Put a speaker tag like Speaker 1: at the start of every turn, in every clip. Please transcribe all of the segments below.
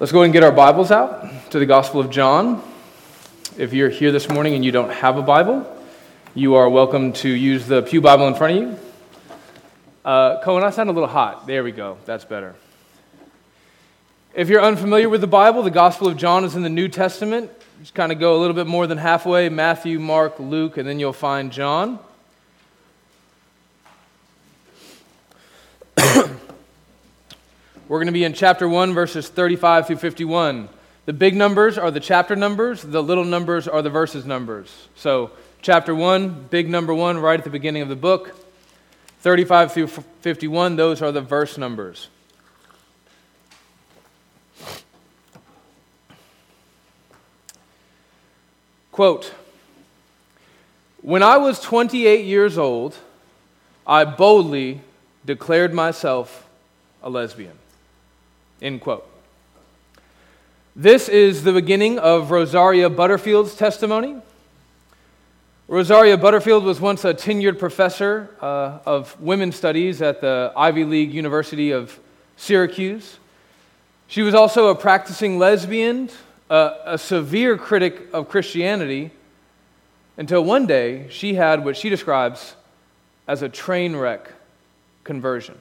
Speaker 1: Let's go and get our Bibles out to the Gospel of John. If you're here this morning and you don't have a Bible, you are welcome to use the Pew Bible in front of you. Uh, Cohen, I sound a little hot. There we go. That's better. If you're unfamiliar with the Bible, the Gospel of John is in the New Testament. Just kind of go a little bit more than halfway Matthew, Mark, Luke, and then you'll find John. We're going to be in chapter 1, verses 35 through 51. The big numbers are the chapter numbers, the little numbers are the verses numbers. So, chapter 1, big number 1, right at the beginning of the book. 35 through 51, those are the verse numbers. Quote When I was 28 years old, I boldly declared myself a lesbian. End quote. This is the beginning of Rosaria Butterfield's testimony. Rosaria Butterfield was once a tenured professor uh, of women's studies at the Ivy League University of Syracuse. She was also a practicing lesbian, uh, a severe critic of Christianity, until one day she had what she describes as a train wreck conversion.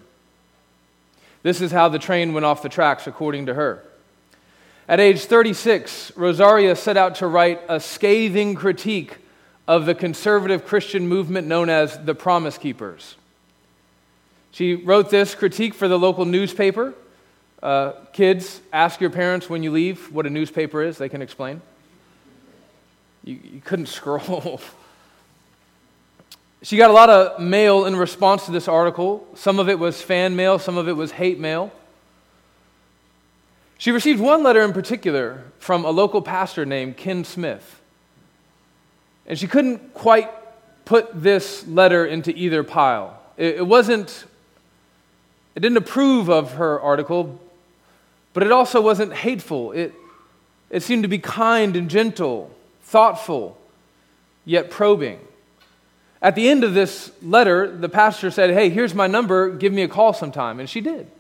Speaker 1: This is how the train went off the tracks, according to her. At age 36, Rosaria set out to write a scathing critique of the conservative Christian movement known as the Promise Keepers. She wrote this critique for the local newspaper. Uh, kids, ask your parents when you leave what a newspaper is, they can explain. You, you couldn't scroll. She got a lot of mail in response to this article. Some of it was fan mail, some of it was hate mail. She received one letter in particular from a local pastor named Ken Smith. And she couldn't quite put this letter into either pile. It, wasn't, it didn't approve of her article, but it also wasn't hateful. It, it seemed to be kind and gentle, thoughtful, yet probing. At the end of this letter, the pastor said, Hey, here's my number. Give me a call sometime. And she did.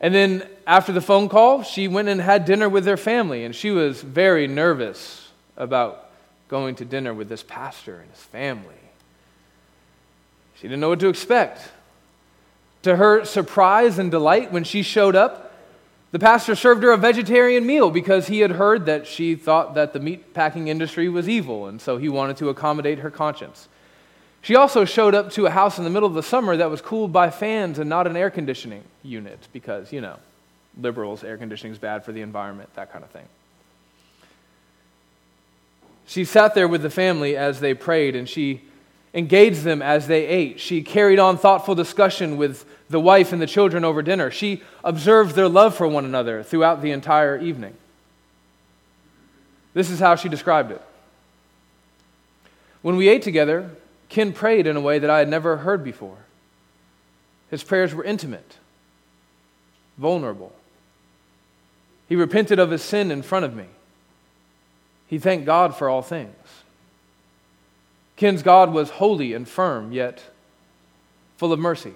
Speaker 1: And then after the phone call, she went and had dinner with her family. And she was very nervous about going to dinner with this pastor and his family. She didn't know what to expect. To her surprise and delight, when she showed up, the pastor served her a vegetarian meal because he had heard that she thought that the meat packing industry was evil, and so he wanted to accommodate her conscience. She also showed up to a house in the middle of the summer that was cooled by fans and not an air conditioning unit because, you know, liberals, air conditioning is bad for the environment, that kind of thing. She sat there with the family as they prayed and she engaged them as they ate. She carried on thoughtful discussion with the wife and the children over dinner. She observed their love for one another throughout the entire evening. This is how she described it. When we ate together, Ken prayed in a way that I had never heard before. His prayers were intimate, vulnerable. He repented of his sin in front of me. He thanked God for all things. Ken's God was holy and firm, yet full of mercy.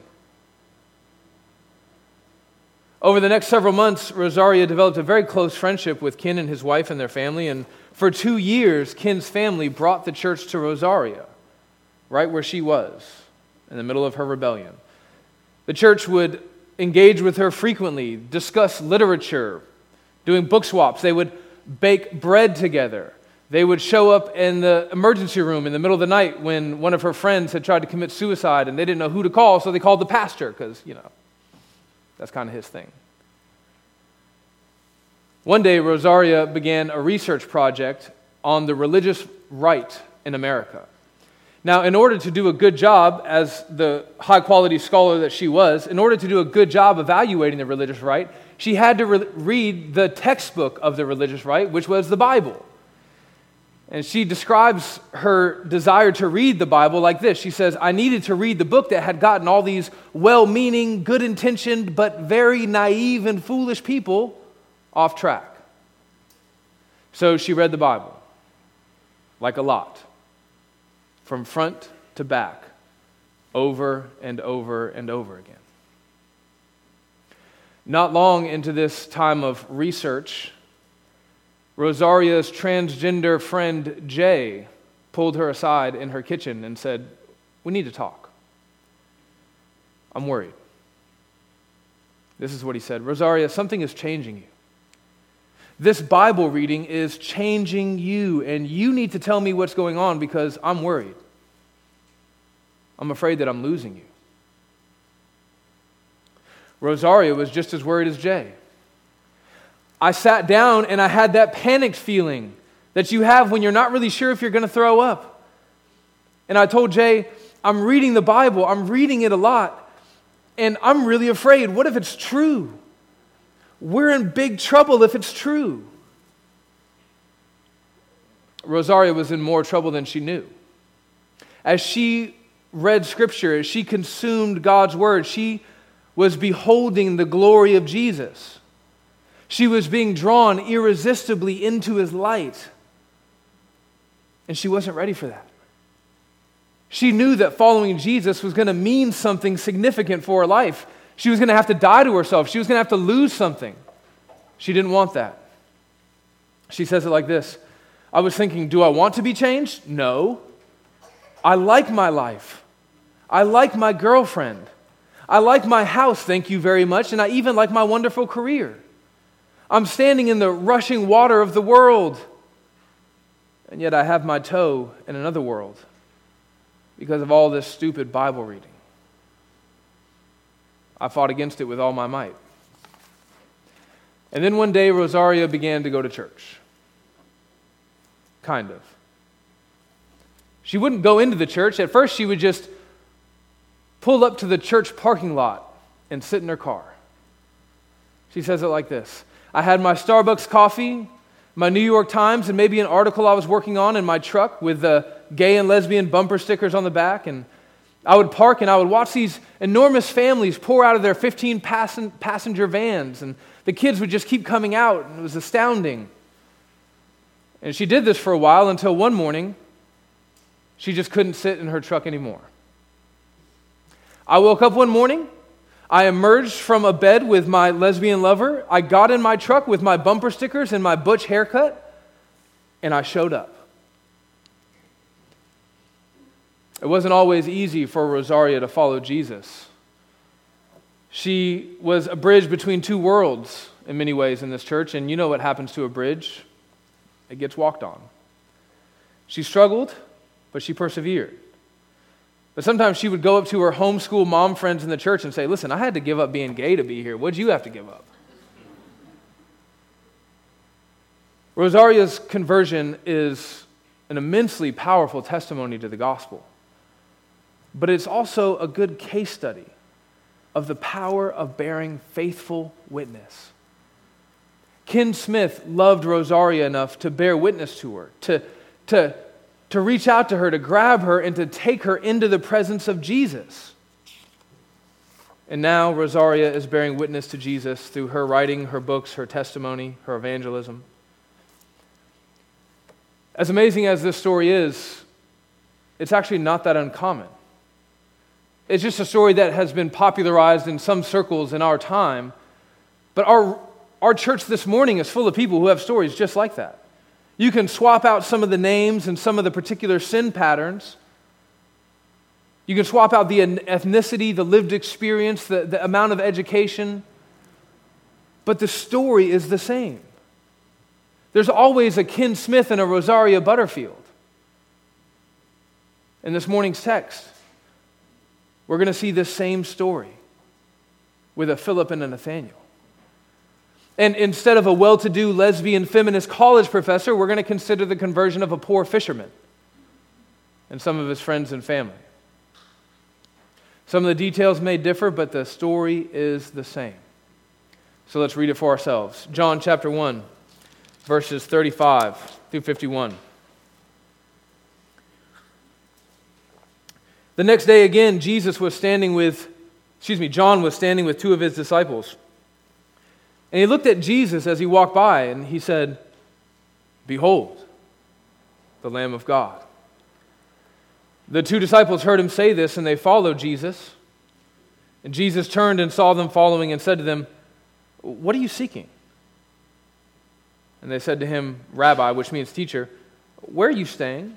Speaker 1: Over the next several months, Rosaria developed a very close friendship with Ken and his wife and their family, and for two years, Ken's family brought the church to Rosaria right where she was, in the middle of her rebellion. The church would engage with her frequently, discuss literature, doing book swaps. They would bake bread together. They would show up in the emergency room in the middle of the night when one of her friends had tried to commit suicide and they didn't know who to call, so they called the pastor because, you know, that's kind of his thing. One day, Rosaria began a research project on the religious right in America. Now, in order to do a good job, as the high quality scholar that she was, in order to do a good job evaluating the religious right, she had to re- read the textbook of the religious right, which was the Bible. And she describes her desire to read the Bible like this She says, I needed to read the book that had gotten all these well meaning, good intentioned, but very naive and foolish people off track. So she read the Bible, like a lot from front to back, over and over and over again. Not long into this time of research, Rosaria's transgender friend Jay pulled her aside in her kitchen and said, We need to talk. I'm worried. This is what he said Rosaria, something is changing you. This Bible reading is changing you, and you need to tell me what's going on because I'm worried. I'm afraid that I'm losing you. Rosaria was just as worried as Jay. I sat down and I had that panicked feeling that you have when you're not really sure if you're going to throw up. And I told Jay, I'm reading the Bible, I'm reading it a lot, and I'm really afraid. What if it's true? We're in big trouble if it's true. Rosaria was in more trouble than she knew. As she read Scripture, as she consumed God's Word, she was beholding the glory of Jesus. She was being drawn irresistibly into His light. And she wasn't ready for that. She knew that following Jesus was going to mean something significant for her life. She was going to have to die to herself. She was going to have to lose something. She didn't want that. She says it like this I was thinking, do I want to be changed? No. I like my life. I like my girlfriend. I like my house, thank you very much, and I even like my wonderful career. I'm standing in the rushing water of the world, and yet I have my toe in another world because of all this stupid Bible reading. I fought against it with all my might. And then one day, Rosaria began to go to church. Kind of. She wouldn't go into the church. At first, she would just pull up to the church parking lot and sit in her car. She says it like this I had my Starbucks coffee, my New York Times, and maybe an article I was working on in my truck with the gay and lesbian bumper stickers on the back. And I would park and I would watch these enormous families pour out of their 15 passen- passenger vans, and the kids would just keep coming out, and it was astounding. And she did this for a while until one morning, she just couldn't sit in her truck anymore. I woke up one morning. I emerged from a bed with my lesbian lover. I got in my truck with my bumper stickers and my butch haircut, and I showed up. It wasn't always easy for Rosaria to follow Jesus. She was a bridge between two worlds in many ways in this church, and you know what happens to a bridge it gets walked on. She struggled, but she persevered. But sometimes she would go up to her homeschool mom friends in the church and say, Listen, I had to give up being gay to be here. What'd you have to give up? Rosaria's conversion is an immensely powerful testimony to the gospel but it's also a good case study of the power of bearing faithful witness. Ken Smith loved Rosaria enough to bear witness to her, to, to, to reach out to her, to grab her, and to take her into the presence of Jesus. And now Rosaria is bearing witness to Jesus through her writing, her books, her testimony, her evangelism. As amazing as this story is, it's actually not that uncommon. It's just a story that has been popularized in some circles in our time. But our, our church this morning is full of people who have stories just like that. You can swap out some of the names and some of the particular sin patterns. You can swap out the ethnicity, the lived experience, the, the amount of education. But the story is the same. There's always a Ken Smith and a Rosaria Butterfield in this morning's text. We're going to see this same story with a Philip and a Nathaniel. And instead of a well to do lesbian feminist college professor, we're going to consider the conversion of a poor fisherman and some of his friends and family. Some of the details may differ, but the story is the same. So let's read it for ourselves. John chapter 1, verses 35 through 51. The next day, again, Jesus was standing with, excuse me, John was standing with two of his disciples. And he looked at Jesus as he walked by and he said, Behold, the Lamb of God. The two disciples heard him say this and they followed Jesus. And Jesus turned and saw them following and said to them, What are you seeking? And they said to him, Rabbi, which means teacher, where are you staying?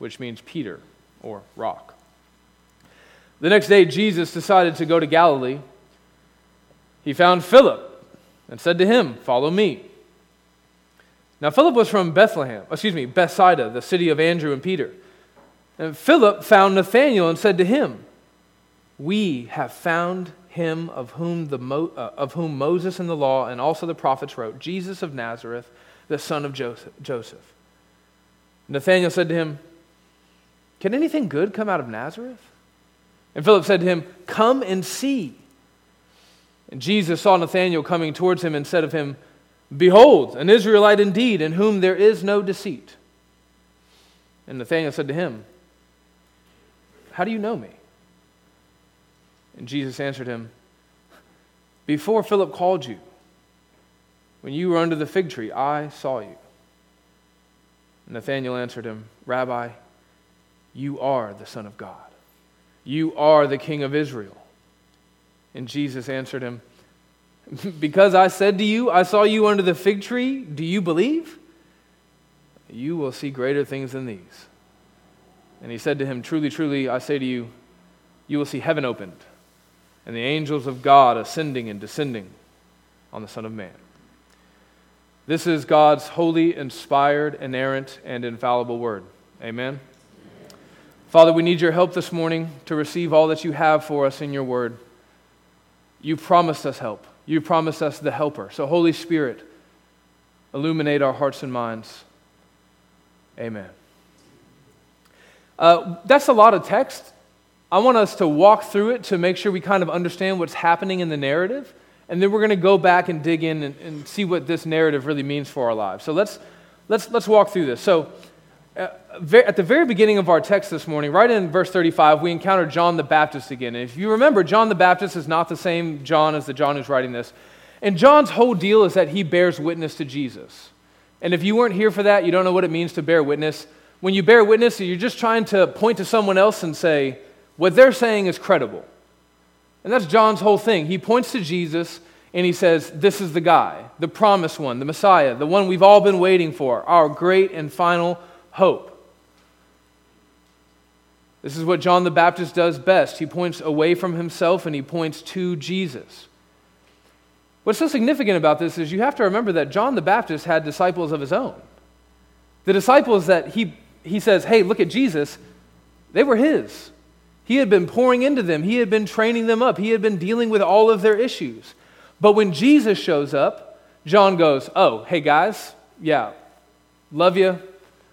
Speaker 1: which means Peter or rock. The next day, Jesus decided to go to Galilee. He found Philip and said to him, Follow me. Now, Philip was from Bethlehem, excuse me, Bethsaida, the city of Andrew and Peter. And Philip found Nathanael and said to him, We have found him of whom, the Mo- uh, of whom Moses and the law and also the prophets wrote, Jesus of Nazareth, the son of Joseph. Joseph. Nathanael said to him, Can anything good come out of Nazareth? And Philip said to him, Come and see. And Jesus saw Nathanael coming towards him and said of him, Behold, an Israelite indeed, in whom there is no deceit. And Nathanael said to him, How do you know me? And Jesus answered him, Before Philip called you, when you were under the fig tree, I saw you. Nathanael answered him, Rabbi, you are the Son of God. You are the King of Israel. And Jesus answered him, because I said to you, I saw you under the fig tree, do you believe? You will see greater things than these. And he said to him, Truly, truly, I say to you, you will see heaven opened, and the angels of God ascending and descending on the Son of Man. This is God's holy, inspired, inerrant, and infallible word. Amen. Father, we need your help this morning to receive all that you have for us in your word. You promised us help. You promised us the helper. So, Holy Spirit, illuminate our hearts and minds. Amen. Uh, that's a lot of text. I want us to walk through it to make sure we kind of understand what's happening in the narrative. And then we're going to go back and dig in and, and, see what this narrative really means for our lives. So let's, let's, let's walk through this. So, Uh, at the very beginning of our text this morning, right in verse 35, we encounter John the Baptist again. And if you remember, John the Baptist is not the same John as the John who's writing this. And John's whole deal is that he bears witness to Jesus. And if you weren't here for that, you don't know what it means to bear witness. When you bear witness, you're just trying to point to someone else and say, what they're saying is credible. And that's John's whole thing. He points to Jesus and he says, This is the guy, the promised one, the Messiah, the one we've all been waiting for, our great and final hope. This is what John the Baptist does best. He points away from himself and he points to Jesus. What's so significant about this is you have to remember that John the Baptist had disciples of his own. The disciples that he, he says, hey, look at Jesus, they were his. He had been pouring into them, he had been training them up, he had been dealing with all of their issues. But when Jesus shows up, John goes, oh, hey guys, yeah, love you.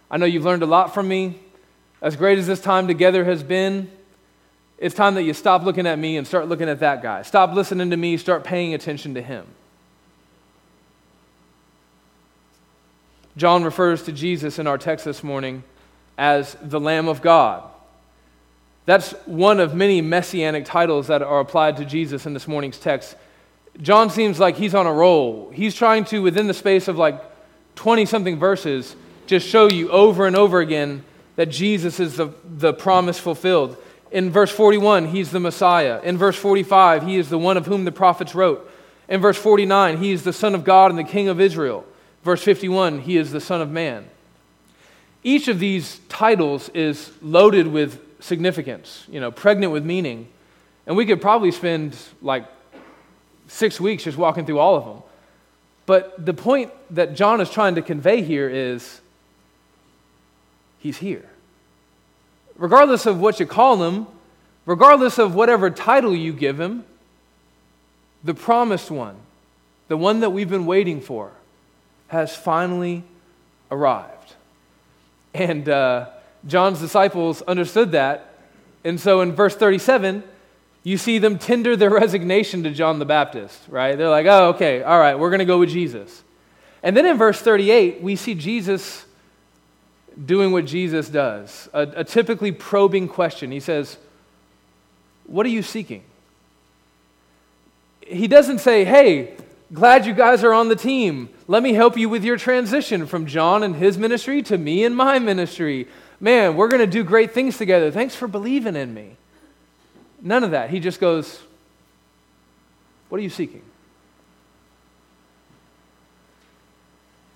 Speaker 1: I know you've learned a lot from me. As great as this time together has been, it's time that you stop looking at me and start looking at that guy. Stop listening to me, start paying attention to him. John refers to Jesus in our text this morning as the Lamb of God. That's one of many messianic titles that are applied to Jesus in this morning's text. John seems like he's on a roll. He's trying to, within the space of like 20 something verses, just show you over and over again that Jesus is the, the promise fulfilled. In verse 41, he's the Messiah. In verse 45, he is the one of whom the prophets wrote. In verse 49, he is the Son of God and the King of Israel. Verse 51, he is the Son of Man. Each of these titles is loaded with significance, you know, pregnant with meaning. And we could probably spend like six weeks just walking through all of them. But the point that John is trying to convey here is He's here. Regardless of what you call him, regardless of whatever title you give him, the promised one, the one that we've been waiting for, has finally arrived. And uh, John's disciples understood that. And so in verse 37, you see them tender their resignation to John the Baptist, right? They're like, oh, okay, all right, we're going to go with Jesus. And then in verse 38, we see Jesus doing what Jesus does a, a typically probing question. He says, What are you seeking? He doesn't say, Hey, glad you guys are on the team. Let me help you with your transition from John and his ministry to me and my ministry. Man, we're going to do great things together. Thanks for believing in me. None of that. He just goes, What are you seeking?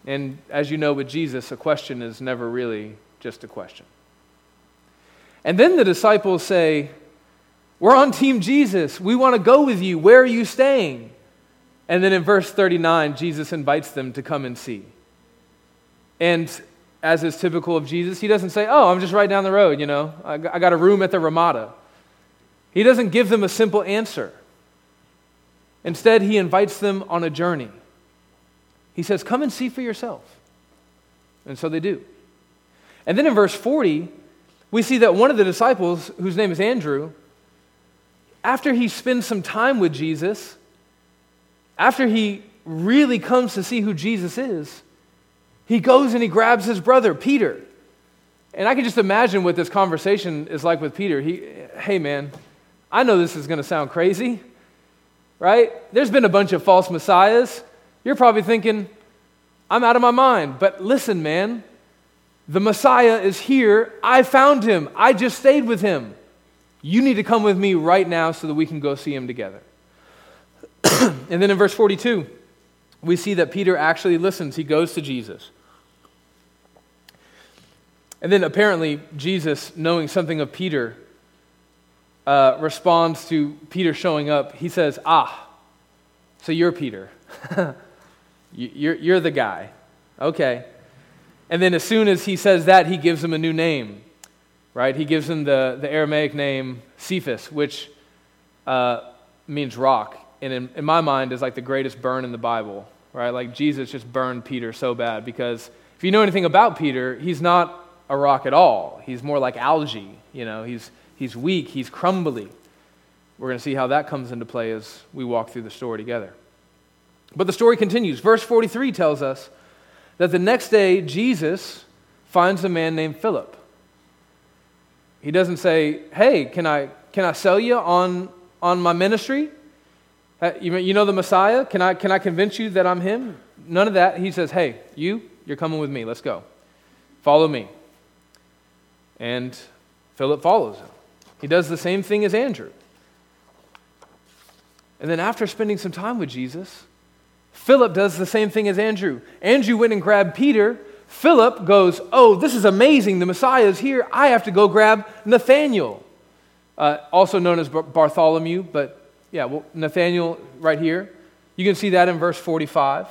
Speaker 1: And as you know, with Jesus, a question is never really just a question. And then the disciples say, We're on Team Jesus. We want to go with you. Where are you staying? And then in verse 39, Jesus invites them to come and see. And as is typical of Jesus, he doesn't say, Oh, I'm just right down the road, you know, I got a room at the Ramada. He doesn't give them a simple answer. Instead, he invites them on a journey. He says, Come and see for yourself. And so they do. And then in verse 40, we see that one of the disciples, whose name is Andrew, after he spends some time with Jesus, after he really comes to see who Jesus is, he goes and he grabs his brother, Peter. And I can just imagine what this conversation is like with Peter. He, hey, man, I know this is going to sound crazy, right? There's been a bunch of false messiahs. You're probably thinking, I'm out of my mind. But listen, man, the Messiah is here. I found him. I just stayed with him. You need to come with me right now so that we can go see him together. and then in verse 42, we see that Peter actually listens. He goes to Jesus. And then apparently, Jesus, knowing something of Peter, uh, responds to Peter showing up. He says, Ah, so you're Peter. You're, you're the guy. Okay. And then as soon as he says that, he gives him a new name, right? He gives him the, the Aramaic name Cephas, which uh, means rock. And in, in my mind is like the greatest burn in the Bible, right? Like Jesus just burned Peter so bad because if you know anything about Peter, he's not a rock at all. He's more like algae, you know, he's, he's weak, he's crumbly. We're going to see how that comes into play as we walk through the story together. But the story continues. Verse 43 tells us that the next day, Jesus finds a man named Philip. He doesn't say, Hey, can I, can I sell you on, on my ministry? Uh, you know the Messiah? Can I, can I convince you that I'm him? None of that. He says, Hey, you, you're coming with me. Let's go. Follow me. And Philip follows him. He does the same thing as Andrew. And then after spending some time with Jesus, Philip does the same thing as Andrew. Andrew went and grabbed Peter. Philip goes, Oh, this is amazing. The Messiah is here. I have to go grab Nathaniel, uh, also known as Bartholomew, but yeah, well, Nathaniel right here. You can see that in verse 45.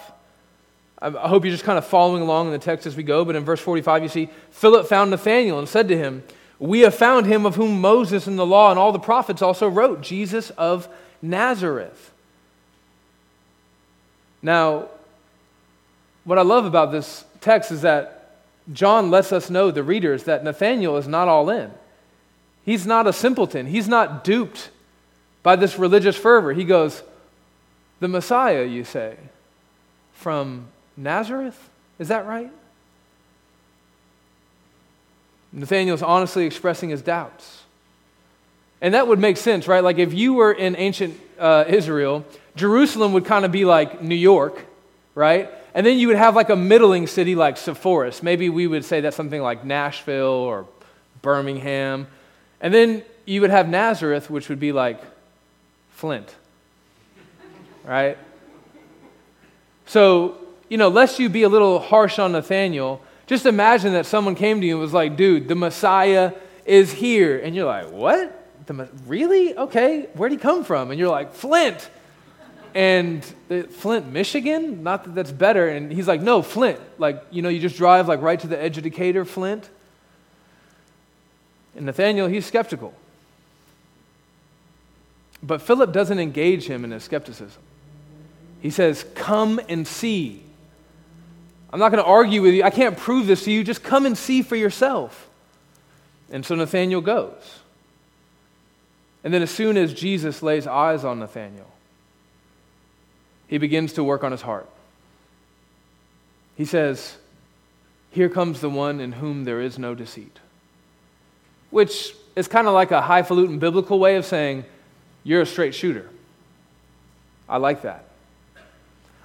Speaker 1: I hope you're just kind of following along in the text as we go, but in verse 45, you see Philip found Nathanael and said to him, We have found him of whom Moses and the law and all the prophets also wrote, Jesus of Nazareth. Now, what I love about this text is that John lets us know, the readers, that Nathaniel is not all in. He's not a simpleton. He's not duped by this religious fervor. He goes, The Messiah, you say, from Nazareth? Is that right? Nathaniel's honestly expressing his doubts. And that would make sense, right? Like if you were in ancient uh, Israel Jerusalem would kind of be like New York, right? And then you would have like a middling city like Sepphoris. Maybe we would say that's something like Nashville or Birmingham. And then you would have Nazareth, which would be like Flint, right? So, you know, lest you be a little harsh on Nathaniel, just imagine that someone came to you and was like, dude, the Messiah is here. And you're like, what? The, really? Okay, where'd he come from? And you're like, Flint and Flint, Michigan. Not that that's better. And he's like, no, Flint. Like, you know, you just drive like right to the edge of Decatur, Flint. And Nathaniel, he's skeptical. But Philip doesn't engage him in his skepticism. He says, Come and see. I'm not going to argue with you. I can't prove this to you. Just come and see for yourself. And so Nathaniel goes. And then, as soon as Jesus lays eyes on Nathanael, he begins to work on his heart. He says, Here comes the one in whom there is no deceit. Which is kind of like a highfalutin biblical way of saying, You're a straight shooter. I like that.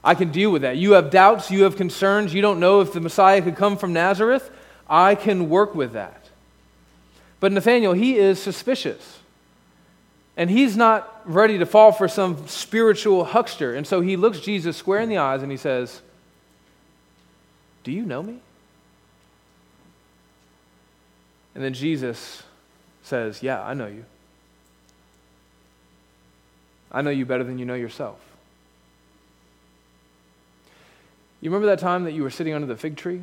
Speaker 1: I can deal with that. You have doubts, you have concerns, you don't know if the Messiah could come from Nazareth. I can work with that. But Nathanael, he is suspicious. And he's not ready to fall for some spiritual huckster. And so he looks Jesus square in the eyes and he says, Do you know me? And then Jesus says, Yeah, I know you. I know you better than you know yourself. You remember that time that you were sitting under the fig tree?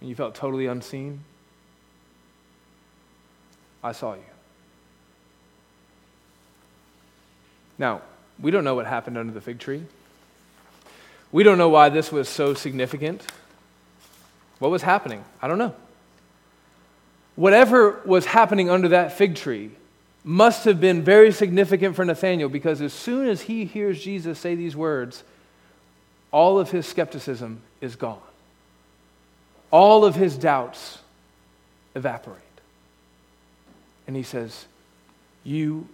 Speaker 1: And you felt totally unseen? I saw you. Now, we don't know what happened under the fig tree. We don't know why this was so significant. What was happening? I don't know. Whatever was happening under that fig tree must have been very significant for Nathanael because as soon as he hears Jesus say these words, all of his skepticism is gone. All of his doubts evaporate. And he says, You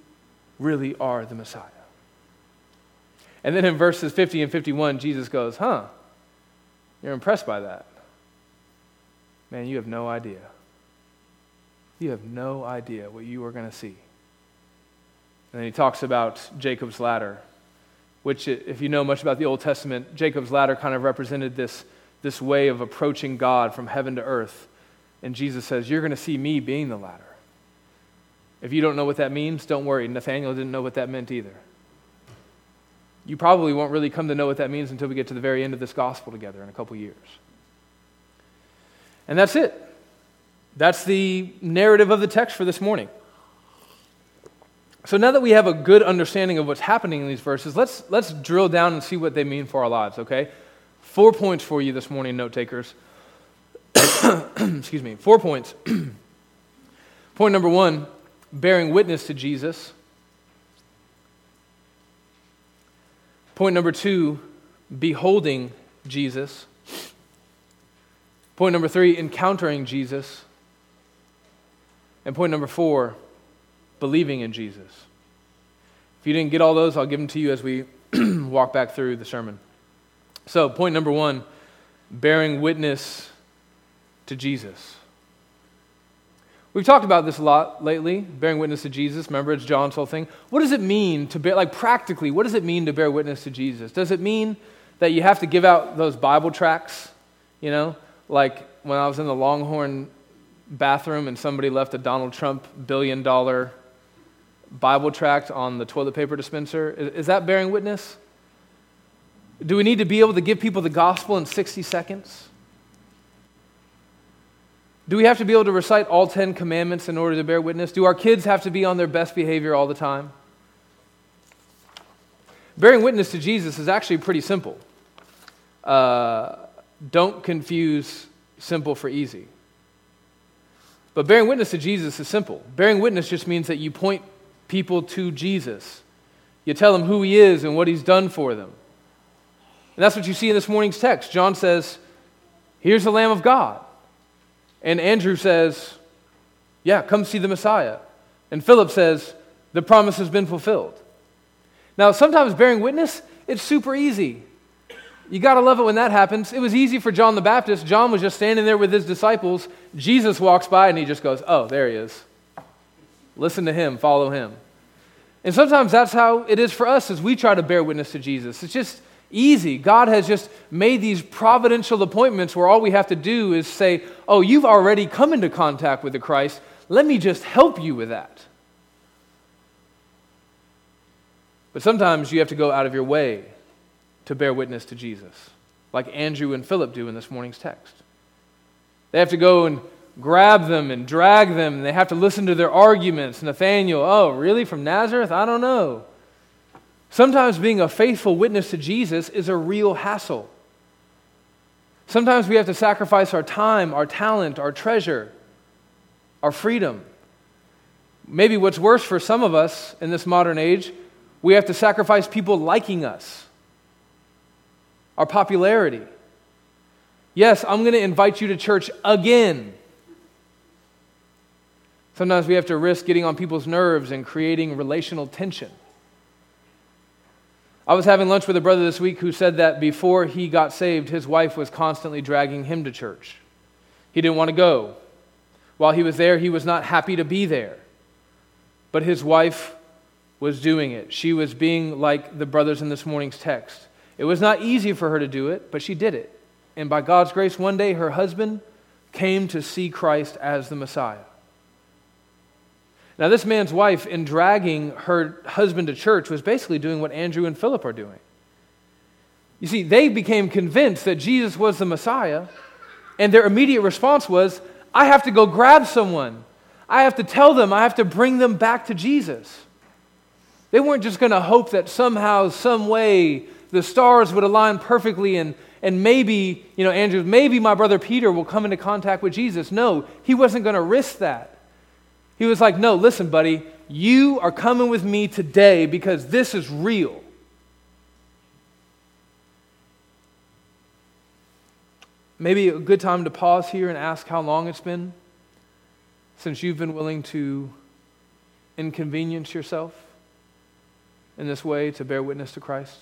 Speaker 1: really are the Messiah. And then in verses 50 and 51, Jesus goes, Huh, you're impressed by that. Man, you have no idea. You have no idea what you are going to see. And then he talks about Jacob's ladder, which, if you know much about the Old Testament, Jacob's ladder kind of represented this, this way of approaching God from heaven to earth. And Jesus says, You're going to see me being the ladder. If you don't know what that means, don't worry. Nathanael didn't know what that meant either. You probably won't really come to know what that means until we get to the very end of this gospel together in a couple years. And that's it. That's the narrative of the text for this morning. So now that we have a good understanding of what's happening in these verses, let's, let's drill down and see what they mean for our lives, okay? Four points for you this morning, note takers. Excuse me, four points. Point number one bearing witness to Jesus. Point number two, beholding Jesus. Point number three, encountering Jesus. And point number four, believing in Jesus. If you didn't get all those, I'll give them to you as we walk back through the sermon. So, point number one, bearing witness to Jesus. We've talked about this a lot lately, bearing witness to Jesus. Remember, it's John's whole thing. What does it mean to bear, like practically, what does it mean to bear witness to Jesus? Does it mean that you have to give out those Bible tracts? You know, like when I was in the Longhorn bathroom and somebody left a Donald Trump billion dollar Bible tract on the toilet paper dispenser? Is, is that bearing witness? Do we need to be able to give people the gospel in 60 seconds? Do we have to be able to recite all 10 commandments in order to bear witness? Do our kids have to be on their best behavior all the time? Bearing witness to Jesus is actually pretty simple. Uh, don't confuse simple for easy. But bearing witness to Jesus is simple. Bearing witness just means that you point people to Jesus. You tell them who he is and what he's done for them. And that's what you see in this morning's text. John says, Here's the Lamb of God. And Andrew says, Yeah, come see the Messiah. And Philip says, The promise has been fulfilled. Now, sometimes bearing witness, it's super easy. You got to love it when that happens. It was easy for John the Baptist. John was just standing there with his disciples. Jesus walks by and he just goes, Oh, there he is. Listen to him, follow him. And sometimes that's how it is for us as we try to bear witness to Jesus. It's just easy. God has just made these providential appointments where all we have to do is say, Oh, you've already come into contact with the Christ. Let me just help you with that. But sometimes you have to go out of your way to bear witness to Jesus, like Andrew and Philip do in this morning's text. They have to go and grab them and drag them, and they have to listen to their arguments. Nathaniel, oh, really? From Nazareth? I don't know. Sometimes being a faithful witness to Jesus is a real hassle. Sometimes we have to sacrifice our time, our talent, our treasure, our freedom. maybe what's worse for some of us in this modern age, we have to sacrifice people liking us, our popularity. Yes, I'm going to invite you to church again. Sometimes we have to risk getting on people's nerves and creating relational tension. I was having lunch with a brother this week who said that before he got saved, his wife was constantly dragging him to church. He didn't want to go. While he was there, he was not happy to be there. But his wife was doing it. She was being like the brothers in this morning's text. It was not easy for her to do it, but she did it. And by God's grace, one day her husband came to see Christ as the Messiah. Now, this man's wife, in dragging her husband to church, was basically doing what Andrew and Philip are doing. You see, they became convinced that Jesus was the Messiah, and their immediate response was, I have to go grab someone. I have to tell them, I have to bring them back to Jesus. They weren't just going to hope that somehow, some way, the stars would align perfectly and, and maybe, you know, Andrew, maybe my brother Peter will come into contact with Jesus. No, he wasn't going to risk that. He was like, No, listen, buddy, you are coming with me today because this is real. Maybe a good time to pause here and ask how long it's been since you've been willing to inconvenience yourself in this way to bear witness to Christ?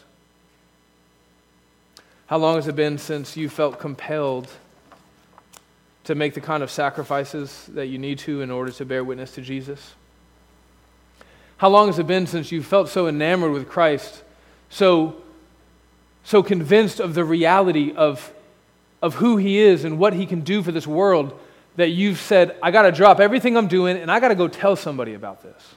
Speaker 1: How long has it been since you felt compelled to make the kind of sacrifices that you need to in order to bear witness to Jesus? How long has it been since you felt so enamored with Christ, so, so convinced of the reality of, of who He is and what He can do for this world that you've said, I got to drop everything I'm doing and I got to go tell somebody about this?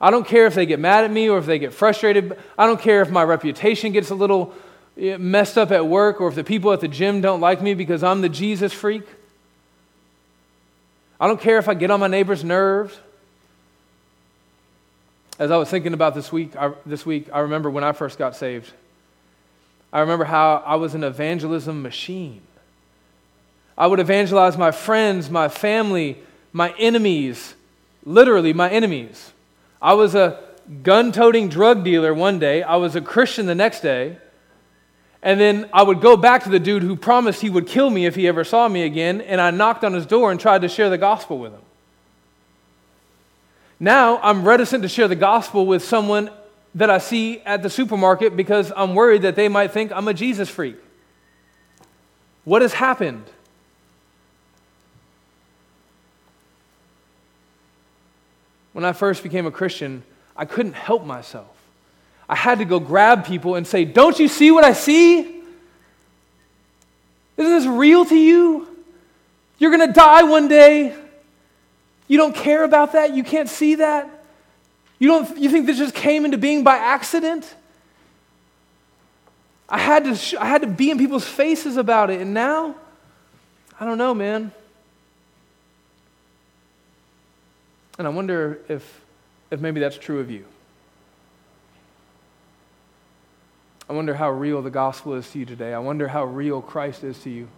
Speaker 1: I don't care if they get mad at me or if they get frustrated. I don't care if my reputation gets a little Eh, messed up at work or if the people at the gym don't like me because I'm the Jesus freak. I don't care if I get on my neighbor's nerves. As I was thinking about this week, I, this week, I remember when I first got saved. I remember how I was an evangelism machine. I would evangelize my friends, my family, my enemies, literally my enemies. I was a gun toting drug dealer one day, I was a Christian the next day. And then I would go back to the dude who promised he would kill me if he ever saw me again, and I knocked on his door and tried to share the gospel with him. Now I'm reticent to share the gospel with someone that I see at the supermarket because I'm worried that they might think I'm a Jesus freak. What has happened? When I first became a Christian, I couldn't help myself. I had to go grab people and say, Don't you see what I see? Isn't this real to you? You're going to die one day. You don't care about that? You can't see that? You, don't, you think this just came into being by accident? I had, to sh- I had to be in people's faces about it, and now, I don't know, man. And I wonder if, if maybe that's true of you. I wonder how real the gospel is to you today. I wonder how real Christ is to you.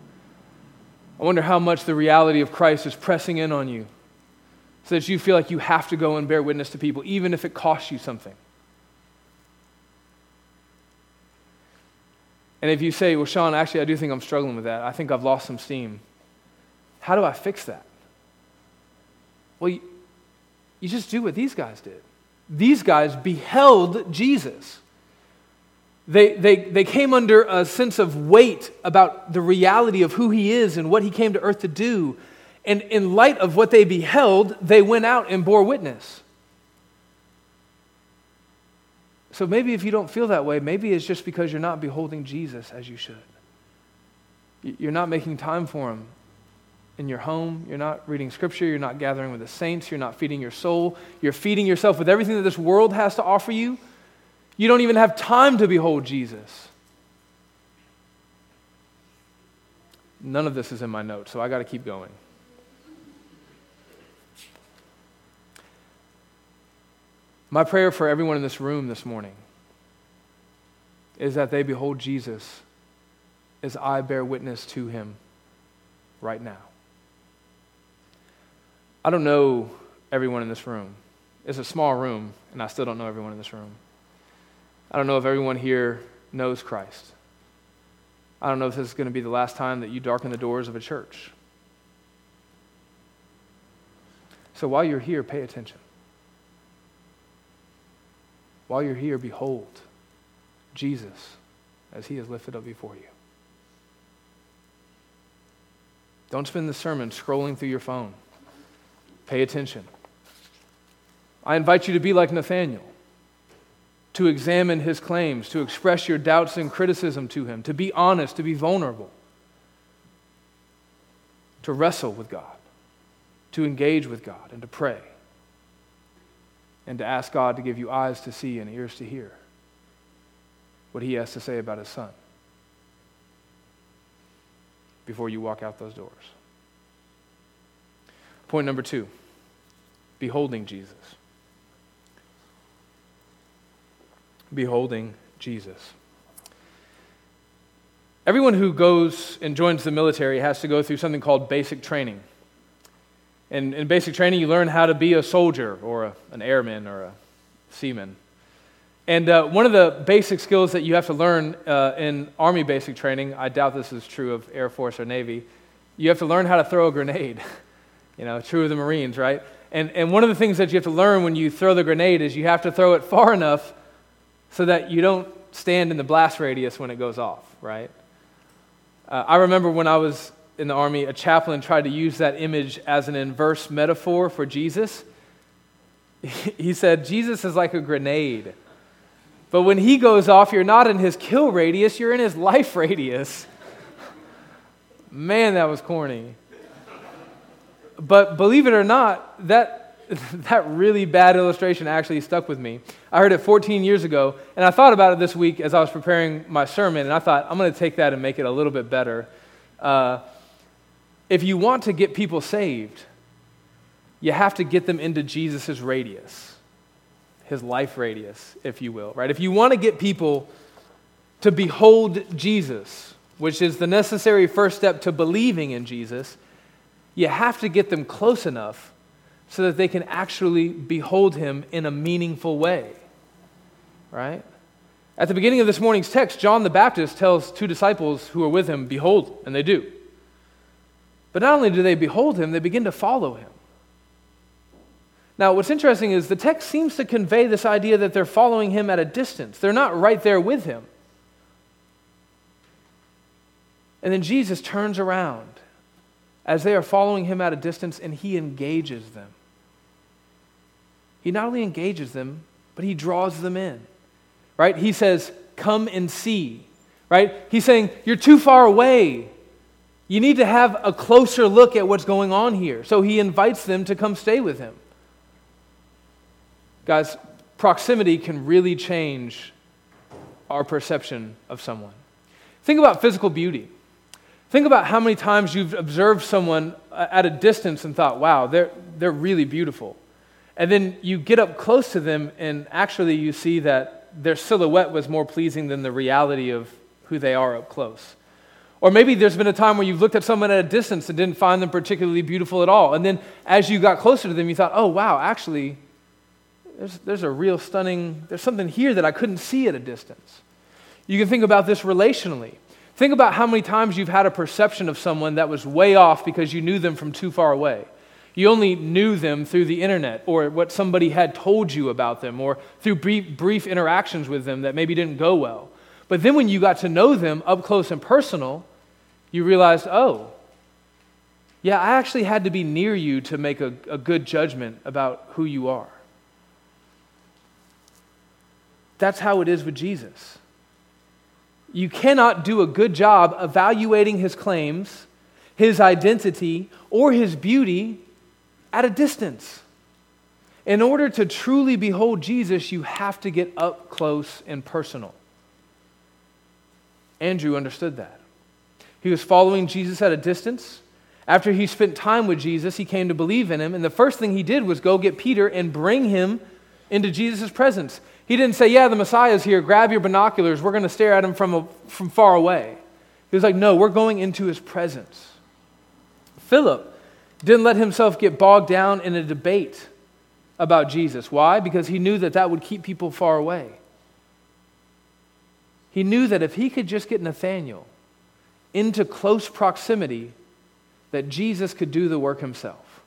Speaker 1: I wonder how much the reality of Christ is pressing in on you so that you feel like you have to go and bear witness to people, even if it costs you something. And if you say, well, Sean, actually, I do think I'm struggling with that, I think I've lost some steam, how do I fix that? Well, you, you just do what these guys did. These guys beheld Jesus. They, they, they came under a sense of weight about the reality of who he is and what he came to earth to do. And in light of what they beheld, they went out and bore witness. So maybe if you don't feel that way, maybe it's just because you're not beholding Jesus as you should. You're not making time for him in your home. You're not reading scripture. You're not gathering with the saints. You're not feeding your soul. You're feeding yourself with everything that this world has to offer you. You don't even have time to behold Jesus. None of this is in my notes, so I got to keep going. My prayer for everyone in this room this morning is that they behold Jesus as I bear witness to him right now. I don't know everyone in this room. It's a small room, and I still don't know everyone in this room. I don't know if everyone here knows Christ. I don't know if this is going to be the last time that you darken the doors of a church. So while you're here, pay attention. While you're here, behold Jesus as he is lifted up before you. Don't spend the sermon scrolling through your phone. Pay attention. I invite you to be like Nathanael, to examine his claims, to express your doubts and criticism to him, to be honest, to be vulnerable, to wrestle with God, to engage with God, and to pray, and to ask God to give you eyes to see and ears to hear what he has to say about his son before you walk out those doors. Point number two beholding Jesus. Beholding Jesus. Everyone who goes and joins the military has to go through something called basic training. And in basic training, you learn how to be a soldier or a, an airman or a seaman. And uh, one of the basic skills that you have to learn uh, in Army basic training, I doubt this is true of Air Force or Navy, you have to learn how to throw a grenade. you know, true of the Marines, right? And, and one of the things that you have to learn when you throw the grenade is you have to throw it far enough so that you don't stand in the blast radius when it goes off, right? Uh, I remember when I was in the Army, a chaplain tried to use that image as an inverse metaphor for Jesus. he said, Jesus is like a grenade but when he goes off, you're not in his kill radius, you're in his life radius. Man, that was corny. But believe it or not, that, that really bad illustration actually stuck with me. I heard it 14 years ago, and I thought about it this week as I was preparing my sermon, and I thought, I'm going to take that and make it a little bit better. Uh, if you want to get people saved, you have to get them into Jesus' radius his life radius, if you will, right? If you want to get people to behold Jesus, which is the necessary first step to believing in Jesus, you have to get them close enough so that they can actually behold him in a meaningful way, right? At the beginning of this morning's text, John the Baptist tells two disciples who are with him, Behold, and they do. But not only do they behold him, they begin to follow him. Now, what's interesting is the text seems to convey this idea that they're following him at a distance. They're not right there with him. And then Jesus turns around as they are following him at a distance and he engages them. He not only engages them, but he draws them in. Right? He says, Come and see. Right? He's saying, You're too far away. You need to have a closer look at what's going on here. So he invites them to come stay with him. Guys, proximity can really change our perception of someone. Think about physical beauty. Think about how many times you've observed someone at a distance and thought, wow, they're, they're really beautiful. And then you get up close to them, and actually you see that their silhouette was more pleasing than the reality of who they are up close. Or maybe there's been a time where you've looked at someone at a distance and didn't find them particularly beautiful at all. And then as you got closer to them, you thought, oh, wow, actually, there's, there's a real stunning, there's something here that I couldn't see at a distance. You can think about this relationally. Think about how many times you've had a perception of someone that was way off because you knew them from too far away. You only knew them through the internet or what somebody had told you about them or through brief, brief interactions with them that maybe didn't go well. But then when you got to know them up close and personal, you realized, oh, yeah, I actually had to be near you to make a, a good judgment about who you are. That's how it is with Jesus. You cannot do a good job evaluating his claims, his identity, or his beauty at a distance. In order to truly behold Jesus, you have to get up close and personal. Andrew understood that. He was following Jesus at a distance. After he spent time with Jesus, he came to believe in him. And the first thing he did was go get Peter and bring him into Jesus' presence. He didn't say, Yeah, the Messiah's here. Grab your binoculars. We're going to stare at him from, a, from far away. He was like, No, we're going into his presence. Philip didn't let himself get bogged down in a debate about Jesus. Why? Because he knew that that would keep people far away. He knew that if he could just get Nathanael into close proximity, that Jesus could do the work himself.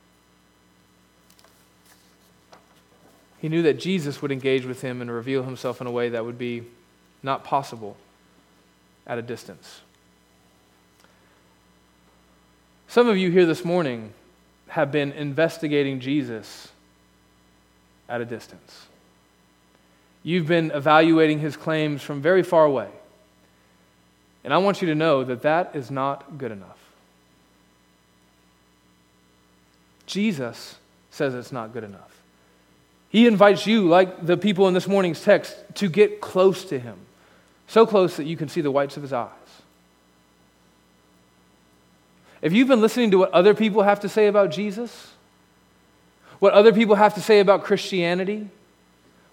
Speaker 1: He knew that Jesus would engage with him and reveal himself in a way that would be not possible at a distance. Some of you here this morning have been investigating Jesus at a distance. You've been evaluating his claims from very far away. And I want you to know that that is not good enough. Jesus says it's not good enough. He invites you, like the people in this morning's text, to get close to him, so close that you can see the whites of his eyes. If you've been listening to what other people have to say about Jesus, what other people have to say about Christianity,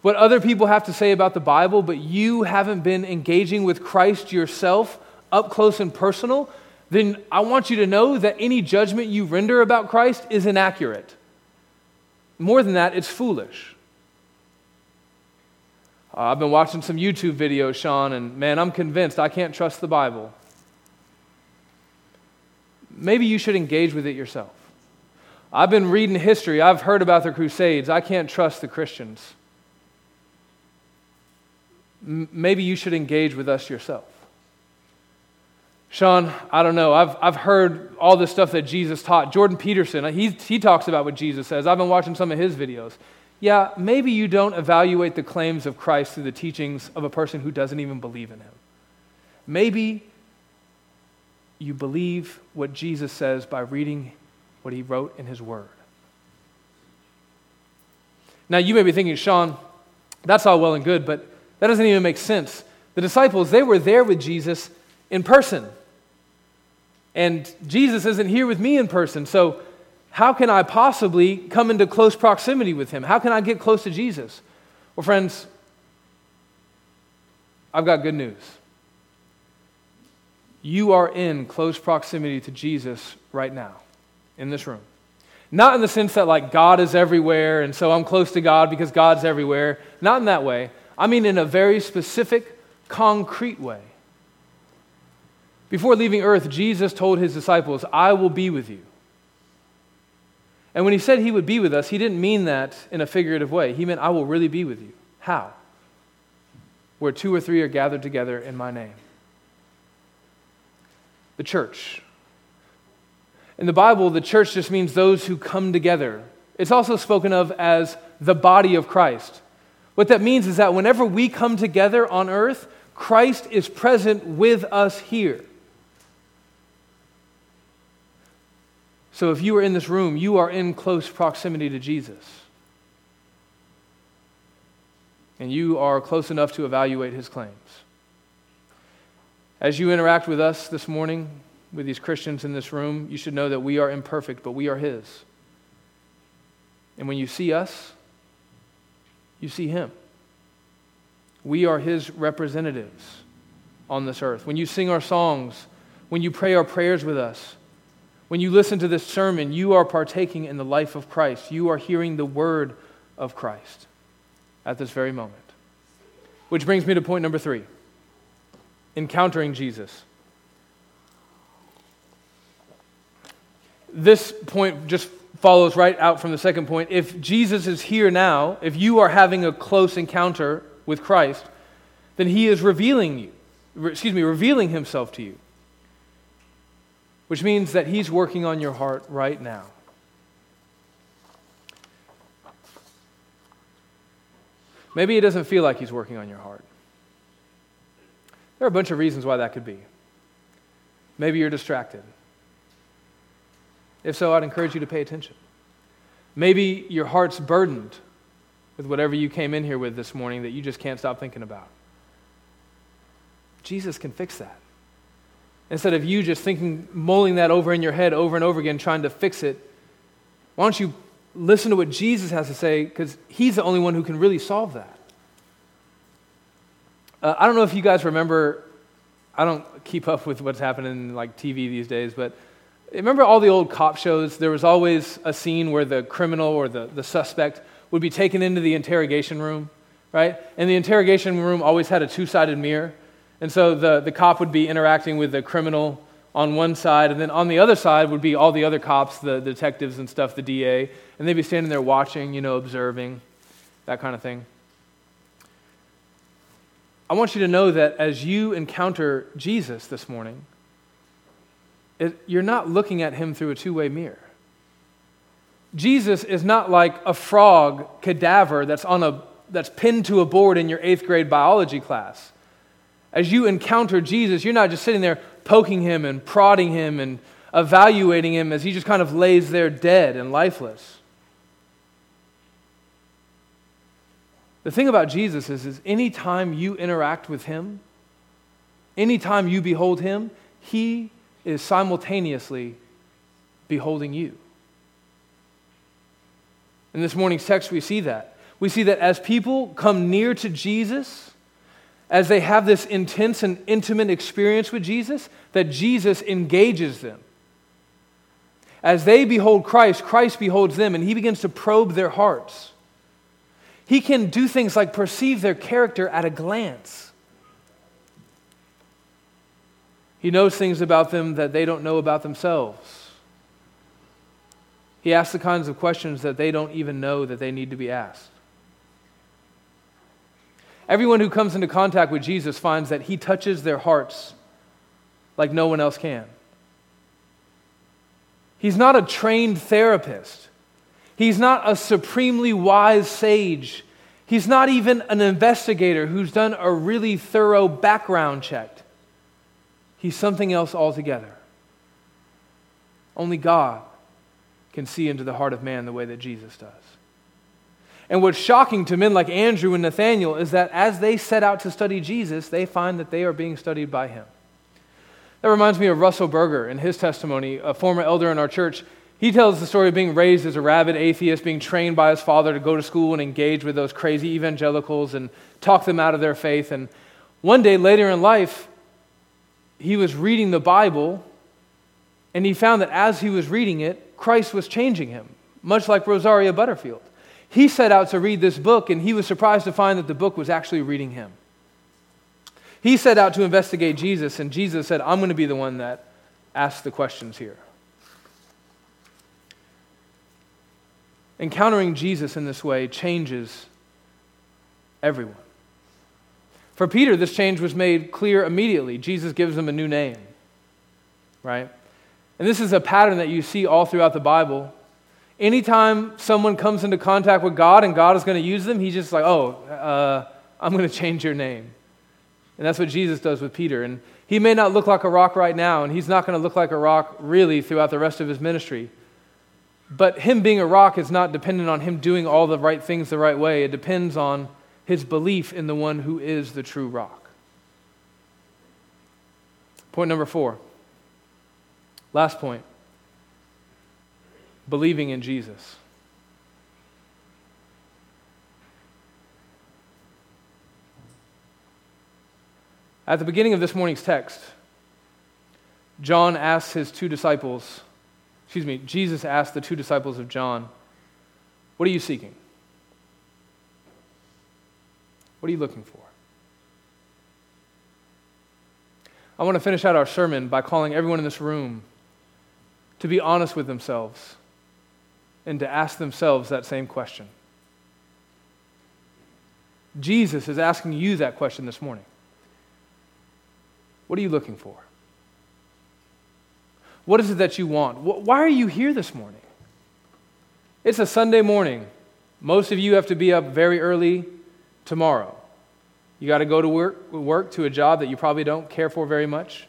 Speaker 1: what other people have to say about the Bible, but you haven't been engaging with Christ yourself up close and personal, then I want you to know that any judgment you render about Christ is inaccurate. More than that, it's foolish. Uh, I've been watching some YouTube videos, Sean, and man, I'm convinced I can't trust the Bible maybe you should engage with it yourself. I've been reading history, I've heard about the Crusades. I can't trust the Christians. M- maybe you should engage with us yourself. Sean, I don't know. I've, I've heard all this stuff that Jesus taught. Jordan Peterson, he, he talks about what Jesus says. I've been watching some of his videos. Yeah, maybe you don't evaluate the claims of Christ through the teachings of a person who doesn't even believe in him. Maybe you believe what Jesus says by reading what he wrote in his word. Now, you may be thinking, Sean, that's all well and good, but that doesn't even make sense. The disciples, they were there with Jesus in person. And Jesus isn't here with me in person. So, how can I possibly come into close proximity with him? How can I get close to Jesus? Well, friends, I've got good news you are in close proximity to Jesus right now in this room. Not in the sense that, like, God is everywhere, and so I'm close to God because God's everywhere. Not in that way. I mean, in a very specific, concrete way. Before leaving earth, Jesus told his disciples, I will be with you. And when he said he would be with us, he didn't mean that in a figurative way. He meant, I will really be with you. How? Where two or three are gathered together in my name the church. In the Bible, the church just means those who come together. It's also spoken of as the body of Christ. What that means is that whenever we come together on earth, Christ is present with us here. So if you are in this room, you are in close proximity to Jesus. And you are close enough to evaluate his claims. As you interact with us this morning, with these Christians in this room, you should know that we are imperfect, but we are His. And when you see us, you see Him. We are His representatives on this earth. When you sing our songs, when you pray our prayers with us, when you listen to this sermon, you are partaking in the life of Christ. You are hearing the word of Christ at this very moment. Which brings me to point number three encountering Jesus. This point just follows right out from the second point. If Jesus is here now, if you are having a close encounter with Christ, then he is revealing you, excuse me, revealing himself to you. Which means that he's working on your heart right now. Maybe it doesn't feel like he's working on your heart. There are a bunch of reasons why that could be. Maybe you're distracted. If so, I'd encourage you to pay attention. Maybe your heart's burdened with whatever you came in here with this morning that you just can't stop thinking about. Jesus can fix that. Instead of you just thinking, mulling that over in your head over and over again, trying to fix it, why don't you listen to what Jesus has to say? Because he's the only one who can really solve that. Uh, I don't know if you guys remember, I don't keep up with what's happening in like TV these days, but remember all the old cop shows? There was always a scene where the criminal or the, the suspect would be taken into the interrogation room, right? And the interrogation room always had a two sided mirror. And so the, the cop would be interacting with the criminal on one side, and then on the other side would be all the other cops, the, the detectives and stuff, the DA, and they'd be standing there watching, you know, observing, that kind of thing. I want you to know that as you encounter Jesus this morning, it, you're not looking at him through a two way mirror. Jesus is not like a frog cadaver that's, on a, that's pinned to a board in your eighth grade biology class. As you encounter Jesus, you're not just sitting there poking him and prodding him and evaluating him as he just kind of lays there dead and lifeless. The thing about Jesus is, is anytime you interact with him, anytime you behold him, he is simultaneously beholding you. In this morning's text, we see that. We see that as people come near to Jesus, as they have this intense and intimate experience with Jesus, that Jesus engages them. As they behold Christ, Christ beholds them, and he begins to probe their hearts. He can do things like perceive their character at a glance. He knows things about them that they don't know about themselves. He asks the kinds of questions that they don't even know that they need to be asked. Everyone who comes into contact with Jesus finds that he touches their hearts like no one else can. He's not a trained therapist. He's not a supremely wise sage. He's not even an investigator who's done a really thorough background check. He's something else altogether. Only God can see into the heart of man the way that Jesus does. And what's shocking to men like Andrew and Nathanael is that as they set out to study Jesus, they find that they are being studied by him. That reminds me of Russell Berger in his testimony, a former elder in our church. He tells the story of being raised as a rabid atheist, being trained by his father to go to school and engage with those crazy evangelicals and talk them out of their faith. And one day later in life, he was reading the Bible and he found that as he was reading it, Christ was changing him, much like Rosaria Butterfield. He set out to read this book, and he was surprised to find that the book was actually reading him. He set out to investigate Jesus, and Jesus said, I'm going to be the one that asks the questions here. Encountering Jesus in this way changes everyone. For Peter, this change was made clear immediately. Jesus gives him a new name, right? And this is a pattern that you see all throughout the Bible anytime someone comes into contact with God and God is going to use them, he's just like, oh, uh, I'm going to change your name. And that's what Jesus does with Peter. And he may not look like a rock right now, and he's not going to look like a rock really throughout the rest of his ministry. But him being a rock is not dependent on him doing all the right things the right way. It depends on his belief in the one who is the true rock. Point number four. Last point believing in Jesus. At the beginning of this morning's text, John asks his two disciples, excuse me, Jesus asked the two disciples of John, What are you seeking? What are you looking for? I want to finish out our sermon by calling everyone in this room to be honest with themselves and to ask themselves that same question. Jesus is asking you that question this morning. What are you looking for? What is it that you want? Why are you here this morning? It's a Sunday morning. Most of you have to be up very early tomorrow. You got to go to work, work to a job that you probably don't care for very much.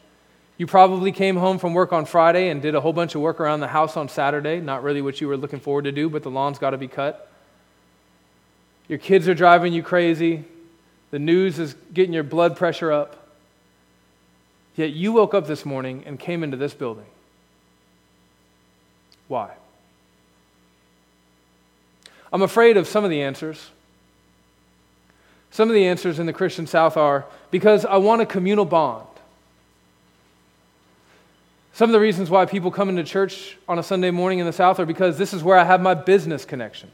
Speaker 1: You probably came home from work on Friday and did a whole bunch of work around the house on Saturday. Not really what you were looking forward to do, but the lawn's got to be cut. Your kids are driving you crazy. The news is getting your blood pressure up. Yet you woke up this morning and came into this building. Why? I'm afraid of some of the answers. Some of the answers in the Christian South are because I want a communal bond. Some of the reasons why people come into church on a Sunday morning in the South are because this is where I have my business connections.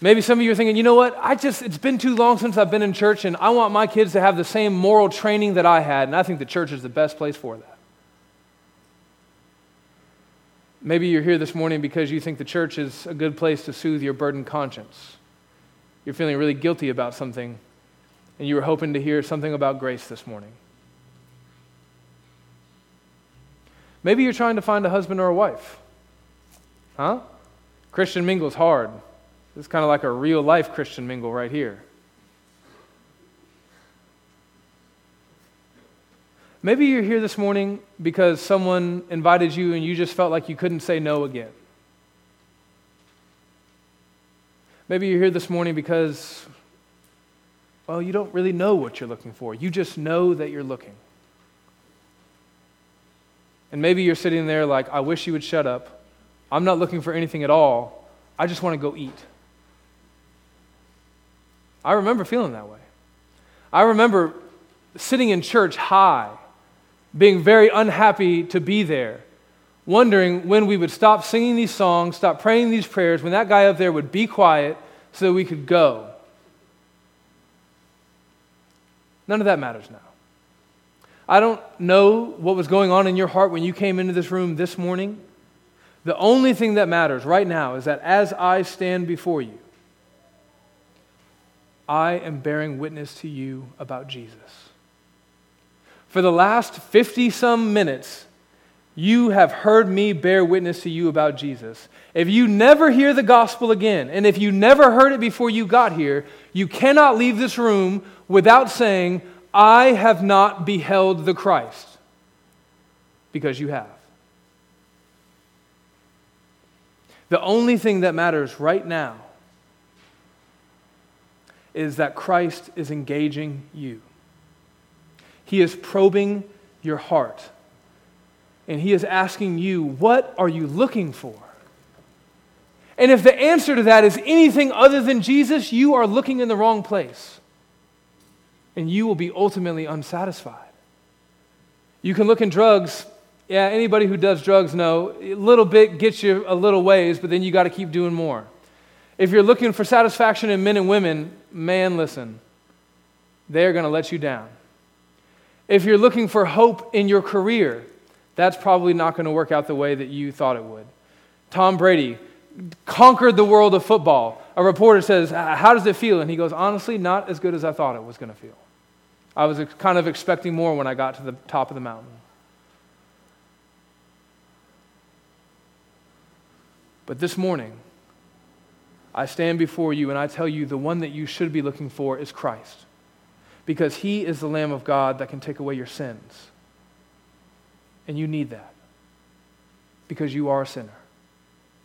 Speaker 1: Maybe some of you are thinking, you know what? I just, it's been too long since I've been in church, and I want my kids to have the same moral training that I had, and I think the church is the best place for that. Maybe you're here this morning because you think the church is a good place to soothe your burdened conscience. You're feeling really guilty about something, and you were hoping to hear something about grace this morning. Maybe you're trying to find a husband or a wife. Huh? Christian mingle is hard. This is kind of like a real life Christian mingle right here. Maybe you're here this morning because someone invited you and you just felt like you couldn't say no again. Maybe you're here this morning because, well, you don't really know what you're looking for. You just know that you're looking. And maybe you're sitting there like, I wish you would shut up. I'm not looking for anything at all. I just want to go eat. I remember feeling that way. I remember sitting in church high, being very unhappy to be there, wondering when we would stop singing these songs, stop praying these prayers, when that guy up there would be quiet so that we could go. None of that matters now. I don't know what was going on in your heart when you came into this room this morning. The only thing that matters right now is that as I stand before you, I am bearing witness to you about Jesus. For the last 50 some minutes, you have heard me bear witness to you about Jesus. If you never hear the gospel again, and if you never heard it before you got here, you cannot leave this room without saying, I have not beheld the Christ. Because you have. The only thing that matters right now is that Christ is engaging you. He is probing your heart. And He is asking you, What are you looking for? And if the answer to that is anything other than Jesus, you are looking in the wrong place. And you will be ultimately unsatisfied. You can look in drugs. Yeah, anybody who does drugs know a little bit gets you a little ways, but then you got to keep doing more. If you're looking for satisfaction in men and women, man, listen, they're going to let you down. If you're looking for hope in your career, that's probably not going to work out the way that you thought it would. Tom Brady conquered the world of football. A reporter says, How does it feel? And he goes, Honestly, not as good as I thought it was going to feel. I was kind of expecting more when I got to the top of the mountain. But this morning, I stand before you and I tell you the one that you should be looking for is Christ. Because he is the Lamb of God that can take away your sins. And you need that. Because you are a sinner.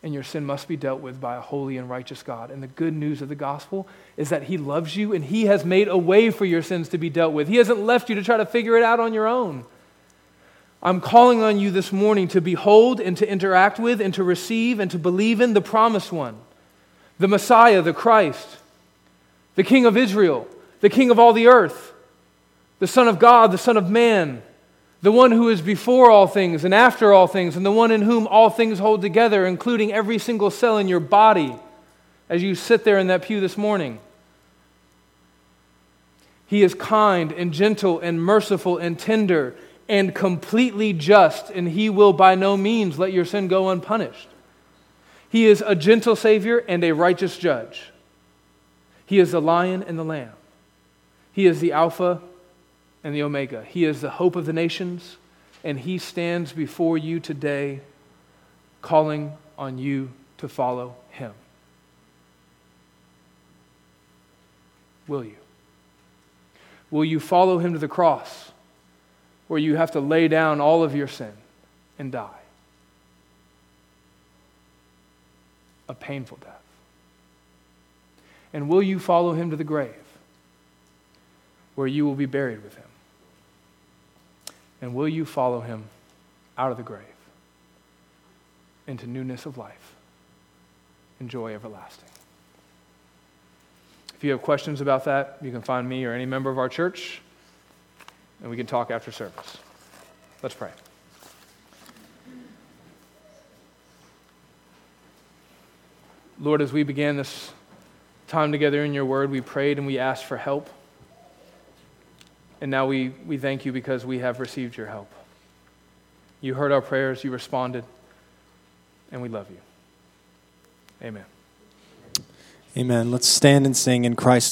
Speaker 1: And your sin must be dealt with by a holy and righteous God. And the good news of the gospel is that he loves you and he has made a way for your sins to be dealt with. He hasn't left you to try to figure it out on your own. I'm calling on you this morning to behold and to interact with and to receive and to believe in the promised one the Messiah, the Christ, the King of Israel, the King of all the earth, the Son of God, the Son of Man, the one who is before all things and after all things, and the one in whom all things hold together, including every single cell in your body as you sit there in that pew this morning. He is kind and gentle and merciful and tender and completely just, and he will by no means let your sin go unpunished. He is a gentle Savior and a righteous judge. He is the lion and the lamb. He is the Alpha and the Omega. He is the hope of the nations, and He stands before you today calling on you to follow Him. Will you? Will you follow Him to the cross where you have to lay down all of your sin and die? a painful death? And will you follow him to the grave where you will be buried with him? And will you follow him out of the grave into newness of life and joy everlasting? If you have questions about that, you can find me or any member of our church, and we can talk after service. Let's pray. Lord, as we began this time together in your word, we prayed and we asked for help. And now we, we thank you because we have received your help. You heard our prayers, you responded, and we love you. Amen.
Speaker 2: Amen. Let's stand and sing in Christ.